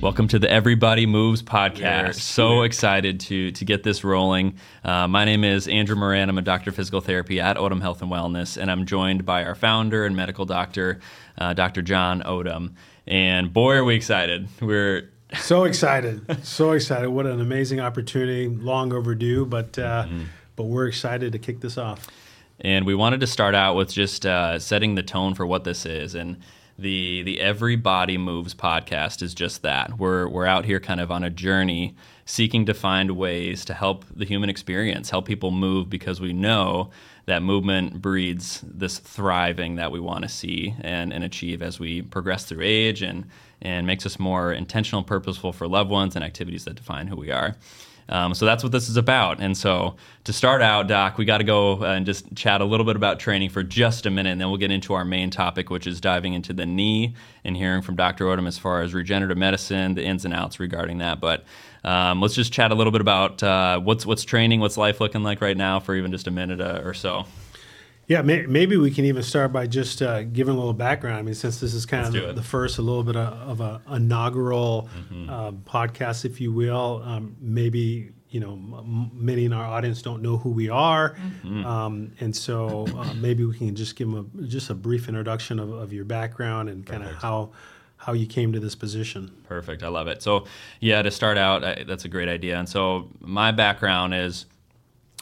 Welcome to the Every Body Moves podcast. Yes. So excited to to get this rolling. Uh, my name is Andrew Moran. I'm a doctor of physical therapy at Odom Health and Wellness, and I'm joined by our founder and medical doctor, uh, Dr. John Odom. And boy, are we excited! We're so excited, so excited! What an amazing opportunity, long overdue, but uh, mm-hmm. but we're excited to kick this off. And we wanted to start out with just uh, setting the tone for what this is and the the Every Body Moves podcast is just that. We're we're out here kind of on a journey seeking to find ways to help the human experience, help people move because we know that movement breeds this thriving that we want to see and, and achieve as we progress through age and and makes us more intentional, purposeful for loved ones and activities that define who we are. Um, so that's what this is about. And so to start out, Doc, we got to go and just chat a little bit about training for just a minute, and then we'll get into our main topic, which is diving into the knee and hearing from Dr. Odom as far as regenerative medicine, the ins and outs regarding that. But um, let's just chat a little bit about uh, what's what's training, what's life looking like right now for even just a minute uh, or so. Yeah, may, maybe we can even start by just uh, giving a little background. I mean, since this is kind Let's of the, the, first, a little bit of, of an inaugural mm-hmm. uh, podcast, if you will, um, maybe you know m- many in our audience don't know who we are, mm-hmm. um, and so uh, maybe we can just give them a, just a brief introduction of, of your background and kind of how how you came to this position. Perfect, I love it. So yeah, to start out, I, that's a great idea. And so my background is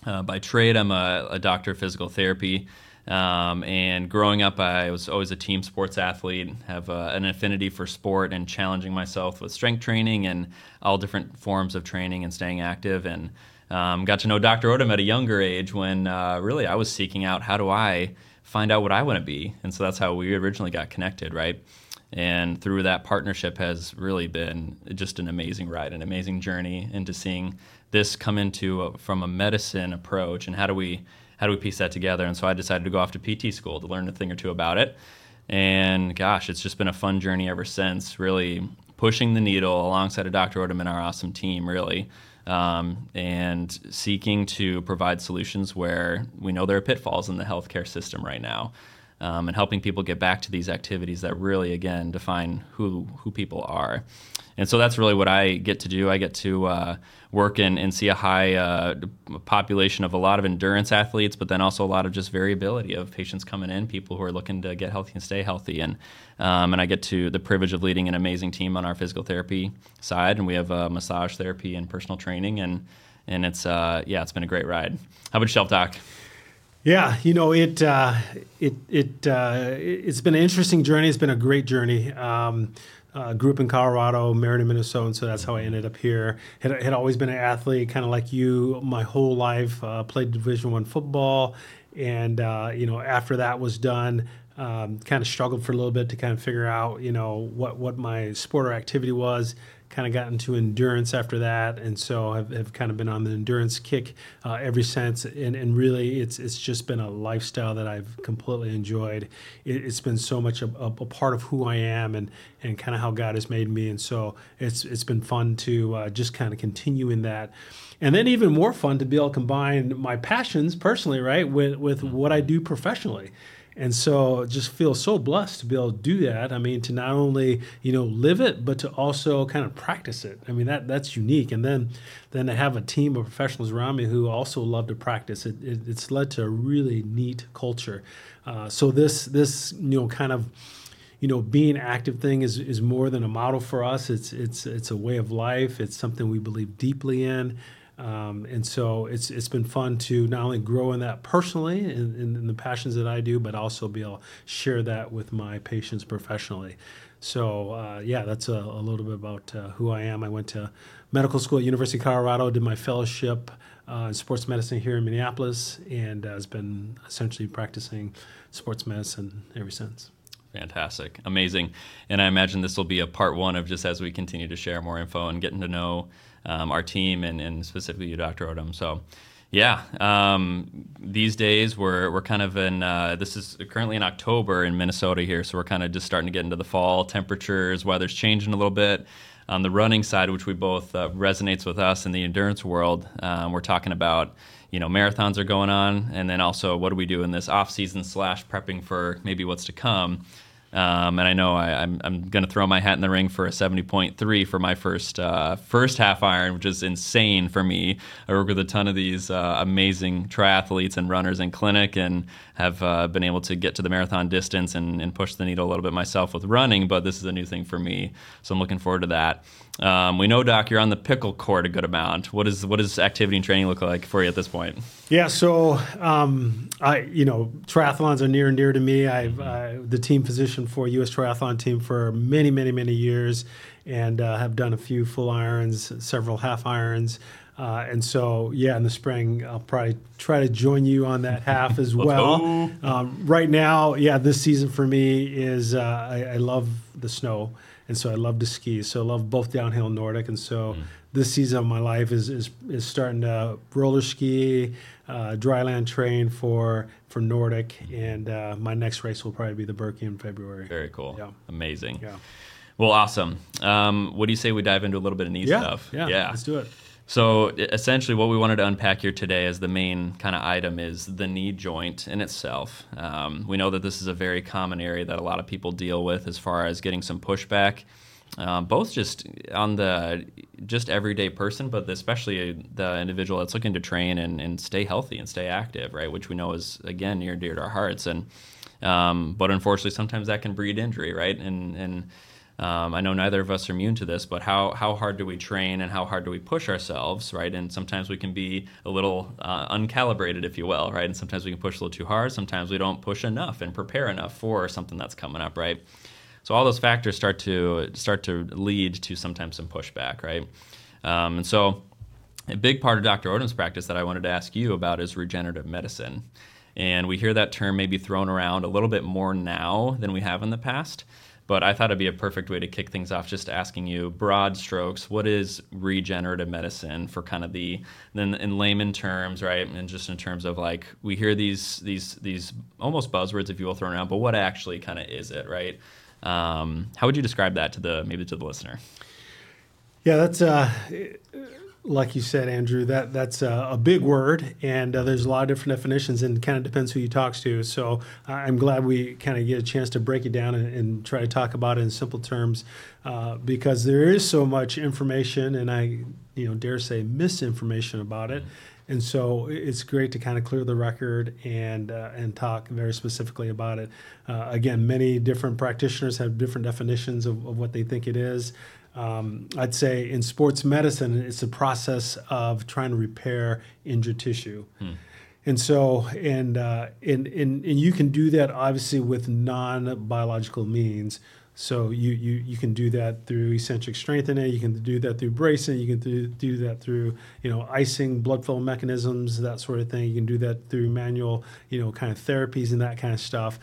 uh, by trade, I'm a, a, doctor of physical therapy. Um, and growing up, I was always a team sports athlete, have uh, an affinity for sport and challenging myself with strength training and all different forms of training and staying active. And um, got to know Dr. Odom at a younger age when uh, really I was seeking out how do I find out what I want to be. And so that's how we originally got connected, right? And through that partnership has really been just an amazing ride, an amazing journey into seeing this come into a, from a medicine approach and how do we how do we piece that together? And so I decided to go off to PT school to learn a thing or two about it. And gosh, it's just been a fun journey ever since. Really pushing the needle alongside of Dr. Odom and our awesome team, really, um, and seeking to provide solutions where we know there are pitfalls in the healthcare system right now um, and helping people get back to these activities that really, again, define who who people are. And so that's really what I get to do. I get to uh, work and, and see a high uh, population of a lot of endurance athletes, but then also a lot of just variability of patients coming in, people who are looking to get healthy and stay healthy. And um, and I get to the privilege of leading an amazing team on our physical therapy side, and we have uh, massage therapy and personal training, and and it's uh, yeah, it's been a great ride. How about yourself, Doc? Yeah, you know it. Uh, it it uh, it's been an interesting journey. It's been a great journey. Um, uh, grew up in Colorado, married in Minnesota, and so that's how I ended up here. Had, had always been an athlete, kind of like you, my whole life. Uh, played Division One football, and uh, you know after that was done, um, kind of struggled for a little bit to kind of figure out you know what what my sport or activity was kind of got into endurance after that, and so have, have kind of been on the endurance kick uh, ever since. And, and really, it's it's just been a lifestyle that I've completely enjoyed. It, has been so much a, a, a, part of who I am and and kind of how God has made me, and so it's it's been fun to uh, just kind of continue in that. And then even more fun to be able to combine my passions personally, right, with with what I do professionally and so just feel so blessed to be able to do that. I mean to not only you know live it but to also kind of practice it. I mean that that's unique. And then then to have a team of professionals around me who also love to practice. It, it it's led to a really neat culture. Uh, so this this you know kind of you know being active thing is is more than a model for us. It's it's it's a way of life. It's something we believe deeply in um, and so it's it's been fun to not only grow in that personally in, in, the passions that I do, but also be able to share that with my patients professionally. So uh, yeah, that's a, a, little bit about uh, who I am. I went to medical school at University of Colorado, did my fellowship uh, in sports medicine here in Minneapolis, and has been essentially practicing sports medicine ever since. Fantastic, amazing, and I imagine this will be a part one of just as we continue to share more info and getting to know um, our team and, and specifically you, Dr. Odom. So, yeah, um, these days we're, we're kind of in, uh, this is currently in October in Minnesota here, so we're kind of just starting to get into the fall temperatures, weather's changing a little bit. On the running side, which we both uh, resonates with us in the endurance world, um, we're talking about you know marathons are going on, and then also what do we do in this off season slash prepping for maybe what's to come. Um, and I know I, am I'm, I'm going to throw my hat in the ring for a 70.3 for my first uh, first half iron, which is insane for me. I work with a ton of these uh, amazing triathletes and runners in clinic, and have uh, been able to get to the marathon distance and, and, push the needle a little bit myself with running. But this is a new thing for me, so I'm looking forward to that. Um, we know, Doc, you're on the pickle court a good amount. What is what does activity and training look like for you at this point? Yeah, so um, I, you know, triathlons are near and dear to me. I've uh, the team physician for U.S. Triathlon team for many, many, many years, and uh, have done a few full irons, several half irons. Uh, and so, yeah, in the spring, I'll probably try to join you on that half as well. Um, right now, yeah, this season for me is uh, I, I, love the snow and so I love to ski. So I love both downhill and Nordic, and so mm. this season of my life is is, is starting to roller ski, uh, dryland train for for Nordic, and uh, my next race will probably be the Birkie in February. Very cool. Yeah. Amazing. Yeah. Well, awesome. Um, what do you say we dive into a little bit of knee yeah, stuff? Yeah, yeah, let's do it. So essentially, what we wanted to unpack here today as the main kind of item is the knee joint in itself. Um, we know that this is a very common area that a lot of people deal with as far as getting some pushback. Um, both just on the just everyday person, but especially the individual that's looking to train and, and stay healthy and stay active, right? Which we know is again near and dear to our hearts. And um, but unfortunately, sometimes that can breed injury, right? And and um, I know neither of us are immune to this, but how, how hard do we train and how hard do we push ourselves, right? And sometimes we can be a little uh, uncalibrated, if you will, right? And sometimes we can push a little too hard. Sometimes we don't push enough and prepare enough for something that's coming up, right? So all those factors start to start to lead to sometimes some pushback, right? Um, and so a big part of Dr. Odom's practice that I wanted to ask you about is regenerative medicine. And we hear that term maybe thrown around a little bit more now than we have in the past. But I thought it'd be a perfect way to kick things off, just asking you broad strokes. What is regenerative medicine for kind of the then in layman terms, right? And just in terms of like we hear these these these almost buzzwords, if you will, thrown around, but what actually kind of is it, right? Um, how would you describe that to the maybe to the listener? Yeah, that's uh, like you said, Andrew, that that's a, a big word, and uh, there's a lot of different definitions, and kind of depends who you talk to. So I'm glad we kind of get a chance to break it down and, and try to talk about it in simple terms, uh, because there is so much information, and I, you know, dare say misinformation about it. And so it's great to kind of clear the record and uh, and talk very specifically about it. Uh, again, many different practitioners have different definitions of, of what they think it is. Um, I'd say in sports medicine, it's a process of trying to repair injured tissue. Hmm. And so, and, uh, and, and, and you can do that obviously with non biological means. So you, you, you can do that through eccentric strengthening. You can do that through bracing. You can do, do that through you know icing, blood flow mechanisms, that sort of thing. You can do that through manual you know kind of therapies and that kind of stuff.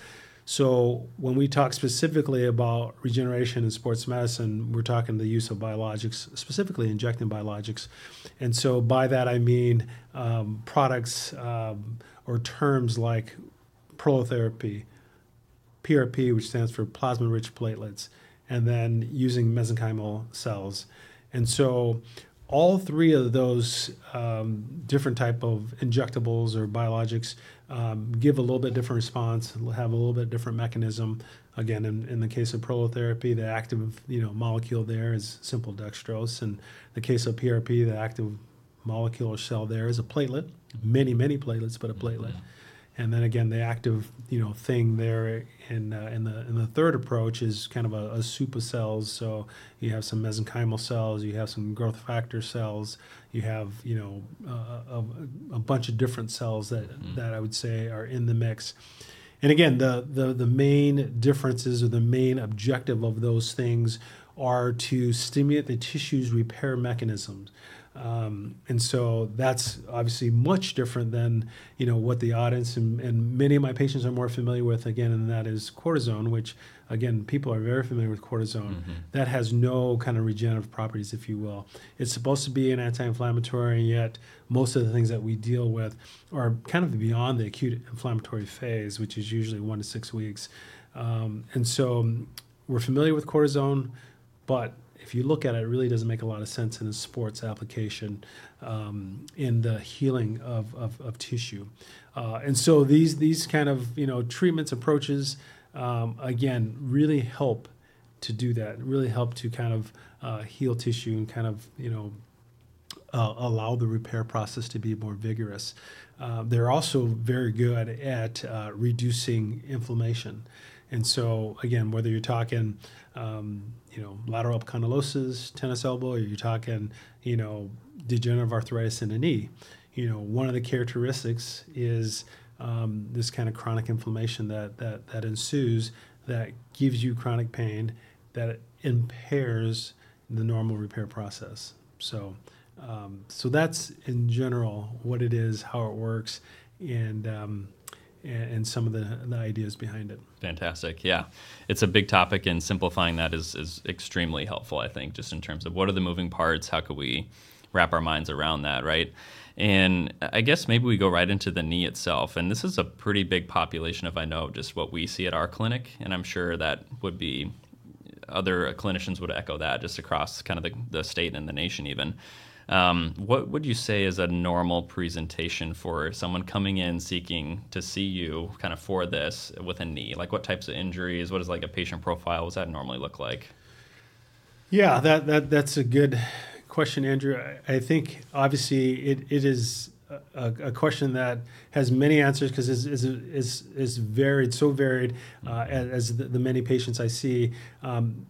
So when we talk specifically about regeneration in sports medicine, we're talking the use of biologics, specifically injecting biologics. And so by that I mean um, products um, or terms like prolotherapy, PRP, which stands for plasma-rich platelets, and then using mesenchymal cells. And so all three of those um, different type of injectables or biologics um, give a little bit different response, have a little bit different mechanism. Again, in, in the case of prolotherapy, the active you know molecule there is simple dextrose. In the case of PRP, the active molecule or cell there is a platelet, many many platelets, but a platelet. Mm-hmm. And then again, the active you know thing there in uh, in the in the third approach is kind of a, a soup of cells. So you have some mesenchymal cells, you have some growth factor cells, you have you know uh, a, a, bunch of different cells that mm-hmm. that I would say are in the mix. And again, the, the the main differences or the main objective of those things are to stimulate the tissue's repair mechanisms. Um, and so that's obviously much different than you know what the audience and, and, many of my patients are more familiar with again, and that is cortisone, which again people are very familiar with cortisone. Mm-hmm. That has no kind of regenerative properties, if you will. It's supposed to be an anti-inflammatory, and yet most of the things that we deal with are kind of beyond the acute inflammatory phase, which is usually one to six weeks. Um, and so we're familiar with cortisone, but if you look at it, it really doesn't make a lot of sense in a sports application um, in the healing of, of, of tissue. Uh, and so these these kind of you know treatments approaches um, again really help to do that. Really help to kind of uh, heal tissue and kind of you know uh, allow the repair process to be more vigorous. Uh, they're also very good at uh, reducing inflammation. And so, again, whether you're talking, um, you know, lateral epicondylosis, tennis elbow, or you're talking, you know, degenerative arthritis in the knee, you know, one of the characteristics is um, this kind of chronic inflammation that, that, that ensues that gives you chronic pain that impairs the normal repair process. So, um, so that's in general what it is, how it works, and um, and, some of the, the ideas behind it. Fantastic. Yeah. It's a big topic, and simplifying that is, is extremely helpful, I think, just in terms of what are the moving parts? How could we wrap our minds around that, right? And I guess maybe we go right into the knee itself. And this is a pretty big population, if I know just what we see at our clinic. And I'm sure that would be other clinicians would echo that just across kind of the, the state and the nation, even. Um, what would you say is a normal presentation for someone coming in seeking to see you kind of for this with a knee? Like what types of injuries? What is like a patient profile? What does that normally look like? Yeah, that, that that's a good question, Andrew. I, I think obviously it, it is a, a, question that has many answers because is is is is varied, so varied uh, as, as the, the, many patients I see, um,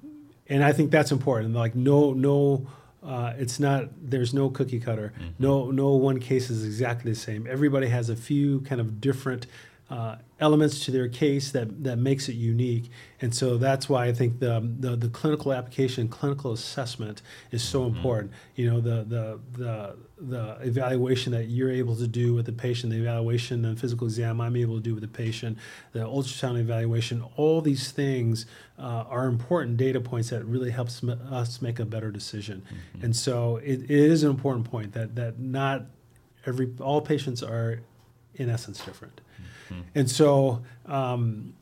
and I think that's important. Like no no uh, it's not there's no cookie cutter mm-hmm. no no one case is exactly the same everybody has a few kind of different uh, elements to their case that, that makes it unique. And so that's why I think the, the, the clinical application, clinical assessment is so mm-hmm. important. You know, the, the, the, the evaluation that you're able to do with the patient, the evaluation and physical exam I'm able to do with the patient, the ultrasound evaluation, all these things uh, are important data points that really helps us make a better decision. Mm-hmm. And so it, it is an important point that, that not every, all patients are in essence different. And so um,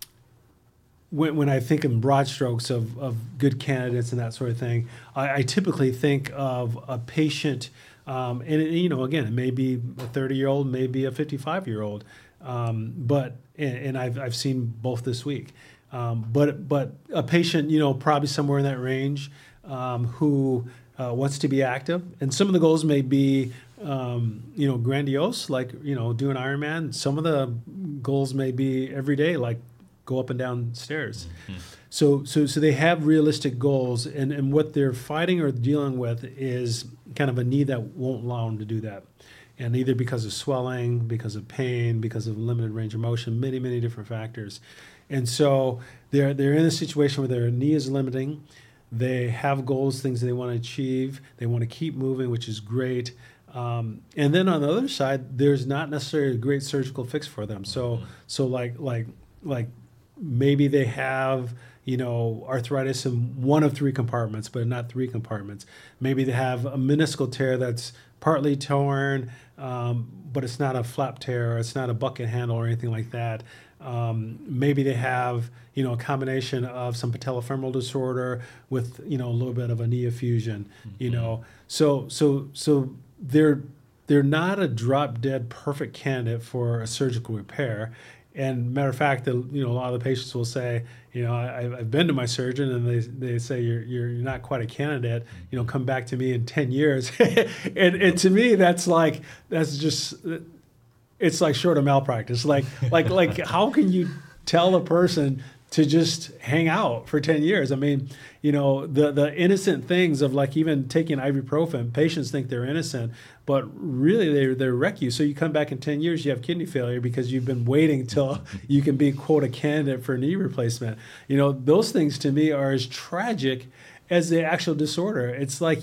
when, when I think in broad strokes of, of good candidates and that sort of thing, I, I typically think of a patient, um, and it, you know, again, it may be a 30 year old, maybe a 55 year old, um, but and, and, I've, I've seen both this week. Um, but but a patient, you know, probably somewhere in that range, um, who uh, wants to be active, and some of the goals may be um, you know, grandiose, like, you know, do an Ironman. Some of the goals may be every day, like go up and down stairs. Mm-hmm. So, so, so they have realistic goals, and, and what they're fighting or dealing with is kind of a knee that won't allow them to do that. And either because of swelling, because of pain, because of limited range of motion, many, many different factors. And so they're, they're in a situation where their knee is limiting. They have goals, things they want to achieve. They want to keep moving, which is great um, and then on the other side, there's not necessarily a great surgical fix for them. So, mm-hmm. so like like like maybe they have you know arthritis in one of three compartments, but not three compartments. Maybe they have a meniscal tear that's partly torn, um, but it's not a flap tear, or it's not a bucket handle or anything like that. Um, maybe they have you know a combination of some patellofemoral disorder with you know a little bit of a knee effusion. Mm-hmm. You know, so so so they're they're not a drop dead perfect candidate for a surgical repair. And matter of fact, the, you know a lot of the patients will say, you know, I, have been to my surgeon, and they, they say you're, you're you're not quite a candidate. You know, come back to me in ten years. and, and to me, that's like that's just it's like short of malpractice. Like like like how can you tell a person to just hang out for 10 years. I mean, you know, the the innocent things of like even taking ibuprofen, patients think they're innocent, but really they they wreck you. So you come back in 10 years, you have kidney failure because you've been waiting till you can be quote a candidate for knee replacement. You know, those things to me are as tragic as the actual disorder. It's like,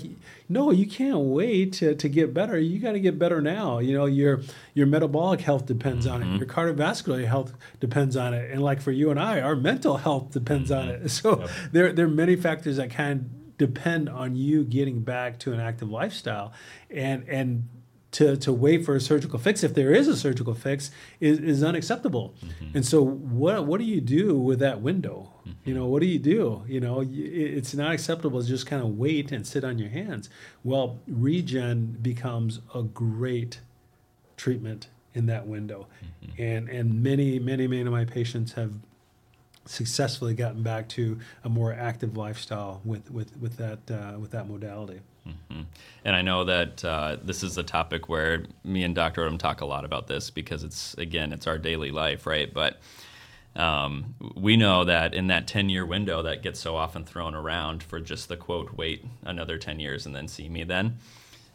no, you can't wait to, to get better. You got to get better now. You know, your your metabolic health depends mm-hmm. on it. Mm-hmm. Your cardiovascular health depends on it. And like for you and I, our mental health depends mm-hmm. on it. So yep. there there are many factors that can depend on you getting back to an active lifestyle. And and to, to wait for a surgical fix, if there is a surgical fix, is, is unacceptable. Mm-hmm. And so, what what do you do with that window? Mm-hmm. You know, what do you do? You know, it's not acceptable to just kind of wait and sit on your hands. Well, regen becomes a great treatment in that window, Mm-hmm. and and many many many of my patients have successfully gotten back to a more active lifestyle with with with that uh, with that modality. Mhm. And I know that uh, this is a topic where me and Dr. Odom talk a lot about this because it's, again, it's our daily life, right? But um, we know that in that 10 year window that gets so often thrown around for just the quote, wait another 10 years and then see me then.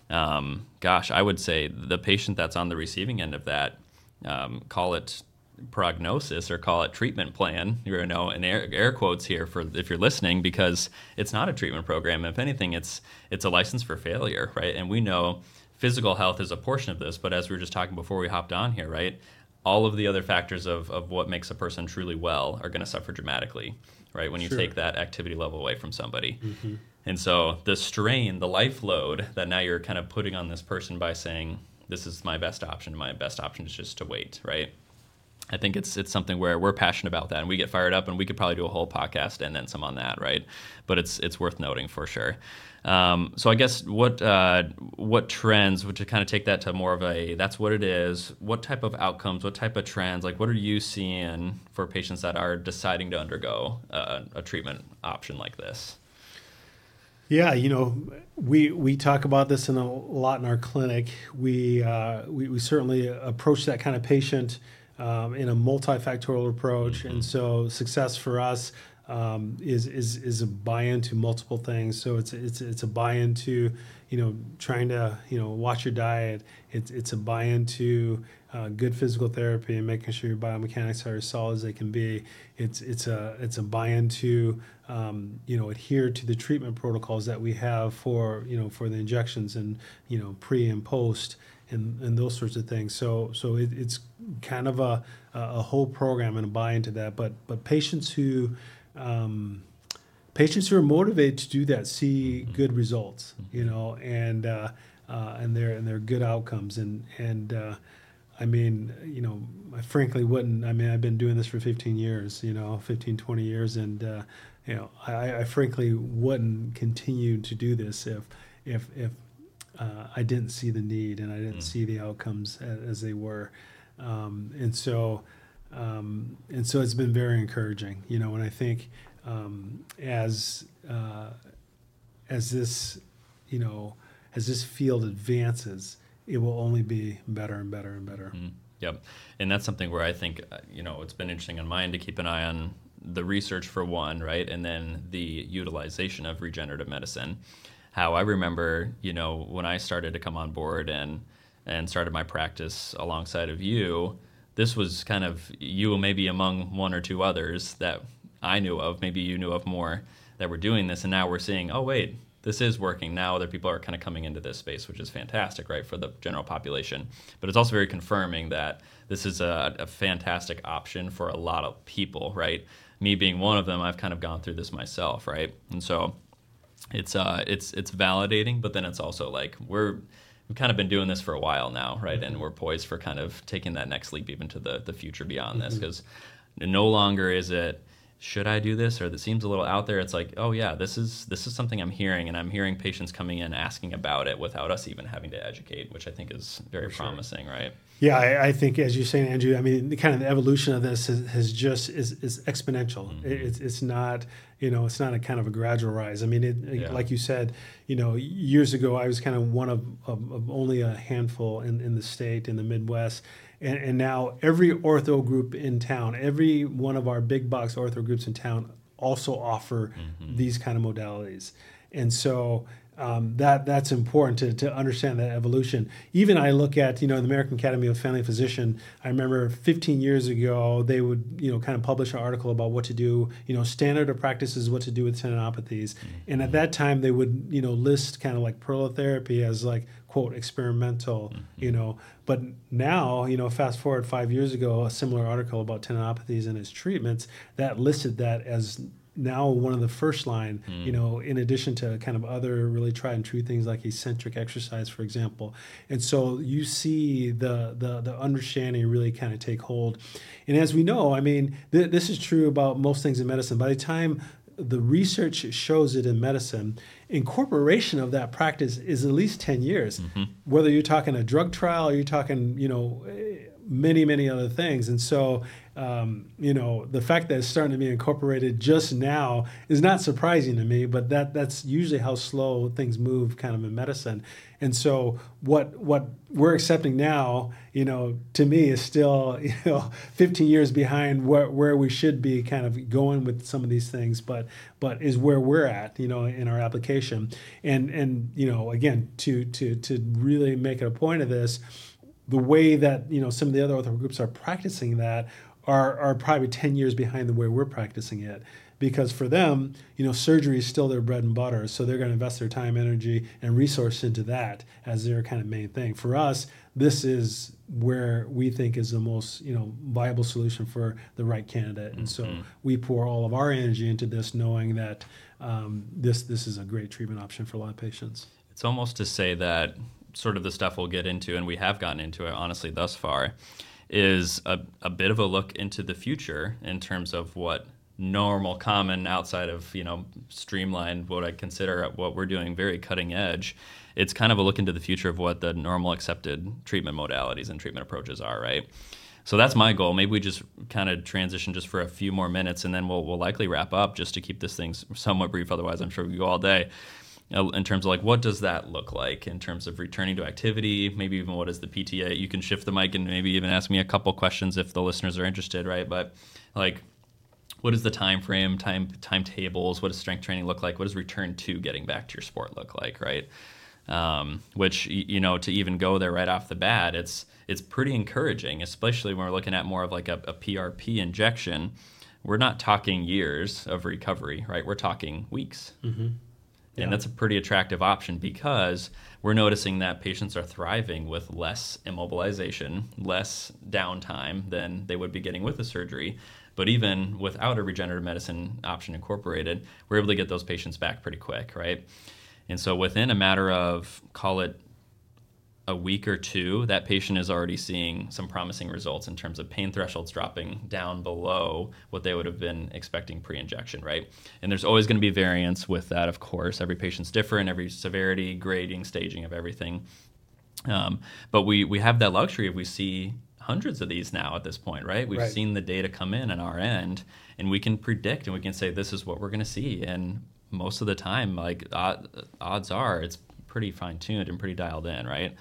Um, gosh, I would say the patient that's on the receiving end of that, um, call it prognosis or call it treatment plan, you know, in air, air quotes here for if you're listening, because it's not a treatment program. If anything, it's it's a license for failure, right? And we know physical health is a portion of this, but as we were just talking before we hopped on here, right? All of the other factors of, of what makes a person truly well are going to suffer dramatically, right? When you Sure. take that activity level away from somebody. Mm-hmm. And so the strain, the life load that now you're kind of putting on this person by saying, this is my best option, my best option is just to wait, right? I think it's it's something where we're passionate about that, and we get fired up, and we could probably do a whole podcast and then some on that, right? But it's it's worth noting for sure. Um, so I guess what uh, what trends, would to kind of take that to more of a that's what it is. What type of outcomes? What type of trends? Like what are you seeing for patients that are deciding to undergo a treatment option like this? Yeah, you know, we we talk about this in a lot in our clinic. We uh, we, we certainly approach that kind of patient um, in a multifactorial approach, and so success for us um, is is is a buy-in to multiple things. So it's it's it's a buy-in to you know trying to you know watch your diet. It's it's a buy-in to uh, good physical therapy and making sure your biomechanics are as solid as they can be. It's it's a it's a buy-in to um, you know adhere to the treatment protocols that we have for you know for the injections and you know pre and post and, and those sorts of things. So so it, it's kind of a a whole program and a buy into that. But but patients who um, patients who are motivated to do that see good results, you know, and uh, uh, and they're and they're good outcomes. And and uh, I mean, you know, I frankly wouldn't. I mean, I've been doing this for 15 years, you know, 15, 20 years, and uh, you know, I, I frankly wouldn't continue to do this if if if uh, I didn't see the need and I didn't see the outcomes as, as they were. Um, and so um, and so it's been very encouraging, you know. And I think um, as uh, as this, you know, as this field advances, it will only be better and better and better. Mm, Yep. And that's something where I think, uh, you know, it's been interesting on mine to keep an eye on the research for one, right? And then the utilization of regenerative medicine. How I remember, you know, when I started to come on board and and started my practice alongside of you, this was kind of you maybe among one or two others that I knew of, maybe you knew of more that were doing this. And now we're seeing, oh wait, this is working. Now other people are kind of coming into this space which is fantastic right for the general population. But it's also very confirming that this is a, a fantastic option for a lot of people right? Me being one of them i've kind of gone through this myself right? And so it's uh it's it's validating but then it's also like we're we've kind of been doing this for a while now right? And mm-hmm. we're poised for kind of taking that next leap even to the the future beyond this mm-hmm. because no longer is it should I do this? or that seems a little out there. It's like oh yeah this is this is something I'm hearing and I'm hearing patients coming in asking about it without us even having to educate which I think is very promising right? Yeah, I, I think as you're saying, Andrew, I mean, the kind of the evolution of this has, has just is, is exponential. Mm-hmm. It, it's it's not you know it's not a kind of a gradual rise. I mean, it, Yeah. like you said, you know, years ago I was kind of one of, of, of only a handful in, in the state in the Midwest. And, and now every ortho group in town, every one of our big box ortho groups in town also offer mm-hmm. these kind of modalities. And so um, that that's important to, to understand that evolution. Even I look at you know the American Academy of Family Physician. I remember 15 years ago they would you know kind of publish an article about what to do. You know standard of practices what to do with tendinopathies, and at that time they would you know list kind of like prolotherapy as like quote experimental. You know, but now you know fast forward five years ago, a similar article about tendinopathies and its treatments that listed that as now one of the first line, you know, in addition to kind of other really tried and true things like eccentric exercise, for example. And so you see the the, the understanding really kind of take hold. And as we know, I mean, th- this is true about most things in medicine. By the time the research shows it in medicine, incorporation of that practice is at least 10 years. Whether you're talking a drug trial or you're talking, you know, eh, many, many other things. And so, um, you know, the fact that it's starting to be incorporated just now is not surprising to me, but that that's usually how slow things move kind of in medicine. And so what what we're accepting now, you know, to me is still, you know, 15 years behind where, where we should be kind of going with some of these things, but but is where we're at, you know, in our application. And and you know, again, to to to really make it a point of this, the way that you know some of the other ortho groups are practicing that are are probably 10 years behind the way we're practicing it. Because for them you know surgery is still their bread and butter so they're going to invest their time energy and resource into that as their kind of main thing. For us this is where we think is the most you know viable solution for the right candidate. And so we pour all of our energy into this knowing that um, this this is a great treatment option for a lot of patients. It's almost to say that sort of the stuff we'll get into, and we have gotten into it honestly thus far, is a, a bit of a look into the future in terms of what normal, common, outside of you know streamlined, what I consider what we're doing very cutting edge. It's kind of a look into the future of what the normal accepted treatment modalities and treatment approaches are, right? So that's my goal. Maybe we just kind of transition just for a few more minutes, and then we'll we'll likely wrap up just to keep this thing somewhat brief. Otherwise, I'm sure we go all day. Uh, in terms of like what does that look like in terms of returning to activity? Maybe even what is the pta you can shift the mic and maybe even ask me a couple questions if the listeners are interested right? But like what is the time frame time timetables? What does strength training look like? What does return to getting back to your sport look like right? Um, which you know to even go there right off the bat it's it's pretty encouraging especially when we're looking at more of like a, a prp injection. We're not talking years of recovery right? We're talking weeks. Mm-hmm. And that's a pretty attractive option because we're noticing that patients are thriving with less immobilization, less downtime than they would be getting with a surgery. But even without a regenerative medicine option incorporated, we're able to get those patients back pretty quick, right? And so within a matter of, call it a week or two, that patient is already seeing some promising results in terms of pain thresholds dropping down below what they would have been expecting pre injection, right? And there's always going to be variance with that, of course. Every patient's different, every severity, grading, staging of everything. Um, but we, we have that luxury if we see hundreds of these now at this point, right? We've Right. seen the data come in on our end, and we can predict and we can say this is what we're going to see. And most of the time, like odd, odds are, it's pretty fine tuned and pretty dialed in, right?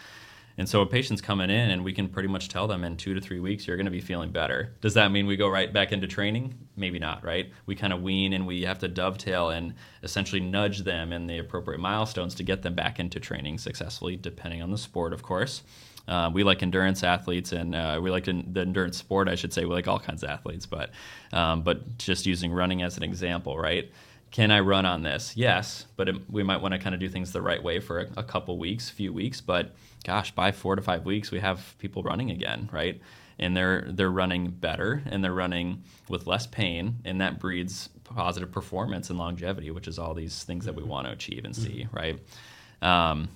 And so a patient's coming in, and we can pretty much tell them in two to three weeks you're going to be feeling better. Does that mean we go right back into training? Maybe not, right? We kind of wean and we have to dovetail and essentially nudge them in the appropriate milestones to get them back into training successfully, depending on the sport, of course. Uh, we like endurance athletes, and uh, we like the endurance sport. I should say we like all kinds of athletes, but um, but just using running as an example, right? Can I run on this? Yes, but it, we might want to kind of do things the right way for a, a couple weeks, few weeks. But gosh, by four to five weeks, we have people running again, right? And they're they're running better, and they're running with less pain, and that breeds positive performance and longevity, which is all these things that we want to achieve and see, right? Um,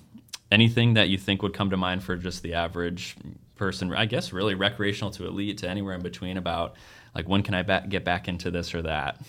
anything that you think would come to mind for just the average person i guess really recreational to elite to anywhere in between about like when can i ba- get back into this or that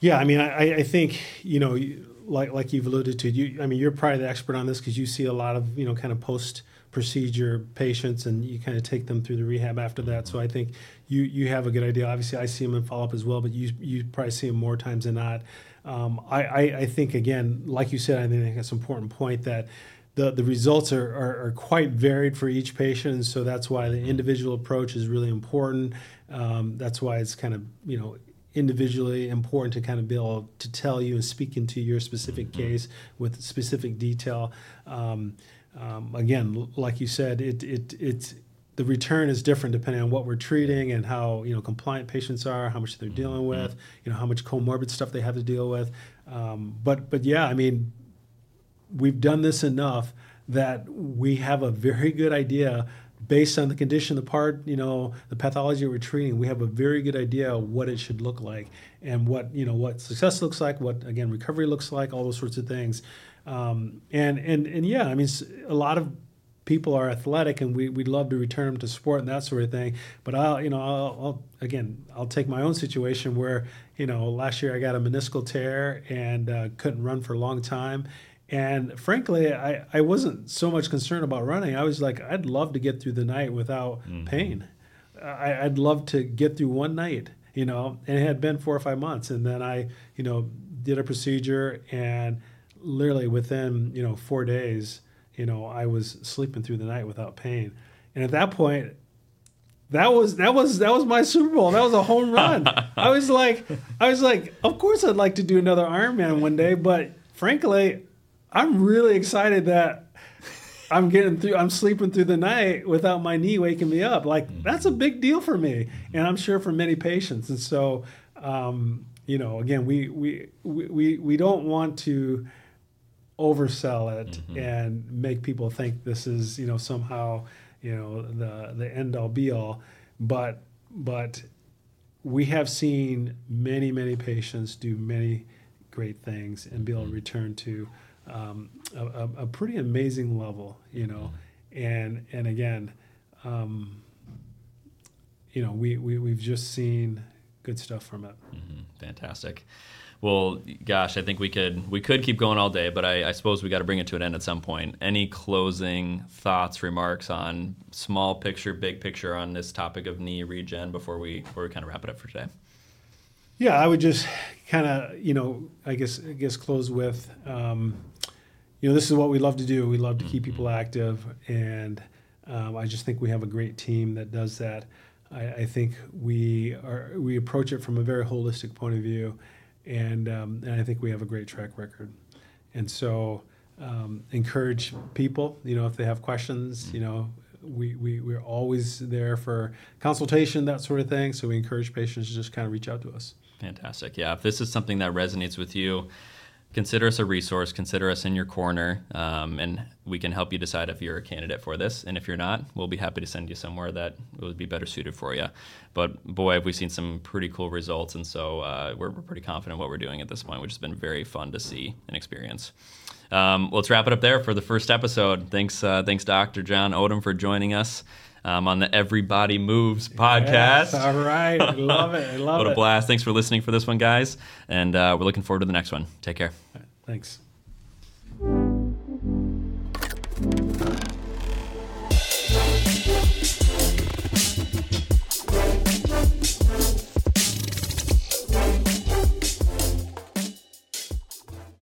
Yeah, I mean, I, I think you know, like like you've alluded to, you. I mean, you're probably the expert on this because you see a lot of you know kind of post procedure patients, and you kind of take them through the rehab after that. So I think you you have a good idea. Obviously, I see them in follow up as well, but you you probably see them more times than not. Um, I, I I think again, like you said, I think that's an important point that. The, the results are, are, are quite varied for each patient, and so that's why the individual approach is really important. Um, that's why it's kind of you know individually important to kind of be able to tell you and speak into your specific case with specific detail. Um, um, again, like you said, it it it's the return is different depending on what we're treating and how you know compliant patients are, how much they're dealing with, you know how much comorbid stuff they have to deal with. Um, but but yeah, I mean, we've done this enough that we have a very good idea based on the condition, the part, you know, the pathology we're treating, we have a very good idea of what it should look like and what, you know, what success looks like, what, again, recovery looks like, all those sorts of things. Um, and, and, and yeah, I mean, a lot of people are athletic and we, we'd love to return them to sport and that sort of thing. But I'll, you know, I'll, I'll, again, I'll take my own situation where, you know, last year I got a meniscal tear and uh, couldn't run for a long time. And frankly, I, I wasn't so much concerned about running. I was like, I'd love to get through the night without mm-hmm. pain. I, I'd love to get through one night, you know, and it had been four or five months. And then I, you know, did a procedure and literally within, you know, four days, you know, I was sleeping through the night without pain. And at that point, that was that was that was my Super Bowl. That was a home run. I was like, I was like, of course I'd like to do another Ironman one day, but frankly, I'm really excited that I'm getting through. I'm sleeping through the night without my knee waking me up. Like mm-hmm. that's a big deal for me, and I'm sure for many patients. And so, um, you know, again, we we we we don't want to oversell it mm-hmm. and make people think this is you know somehow you know the the end all be all, but but we have seen many many patients do many great things and be able to mm-hmm. return to um, a, a, pretty amazing level, you know, and and again, um, you know, we, we we've just seen good stuff from it. Mm-hmm. Fantastic. Well, gosh, I think we could we could keep going all day, but I, I suppose we got to bring it to an end at some point. Any closing thoughts, remarks on small picture, big picture on this topic of knee regen before we before we kind of wrap it up for today? Yeah, I would just kind of you know I guess I guess close with um, you know, this is what we love to do. We love to keep people mm-hmm. active, and um, I just think we have a great team that does that. I, I, think we are we approach it from a very holistic point of view, and um, and I think we have a great track record. And so, um, encourage people. You know, if they have questions, you know, we, we we're always there for consultation, that sort of thing. So we encourage patients to just kind of reach out to us. Fantastic. Yeah, if this is something that resonates with you consider us a resource, consider us in your corner, um, and we can help you decide if you're a candidate for this. And if you're not, we'll be happy to send you somewhere that would be better suited for you. But boy, have we seen some pretty cool results, and so uh, we're, we're, pretty confident what we're doing at this point, which has been very fun to see and experience. Um, let's wrap it up there for the first episode. Thanks, uh, thanks, Dr. John Odom, for joining us um, on the Every Body Moves podcast. Yes, all right. Love it. Love it. What a blast. Thanks for listening for this one, guys. And uh, we're looking forward to the next one. Take care. Right, thanks.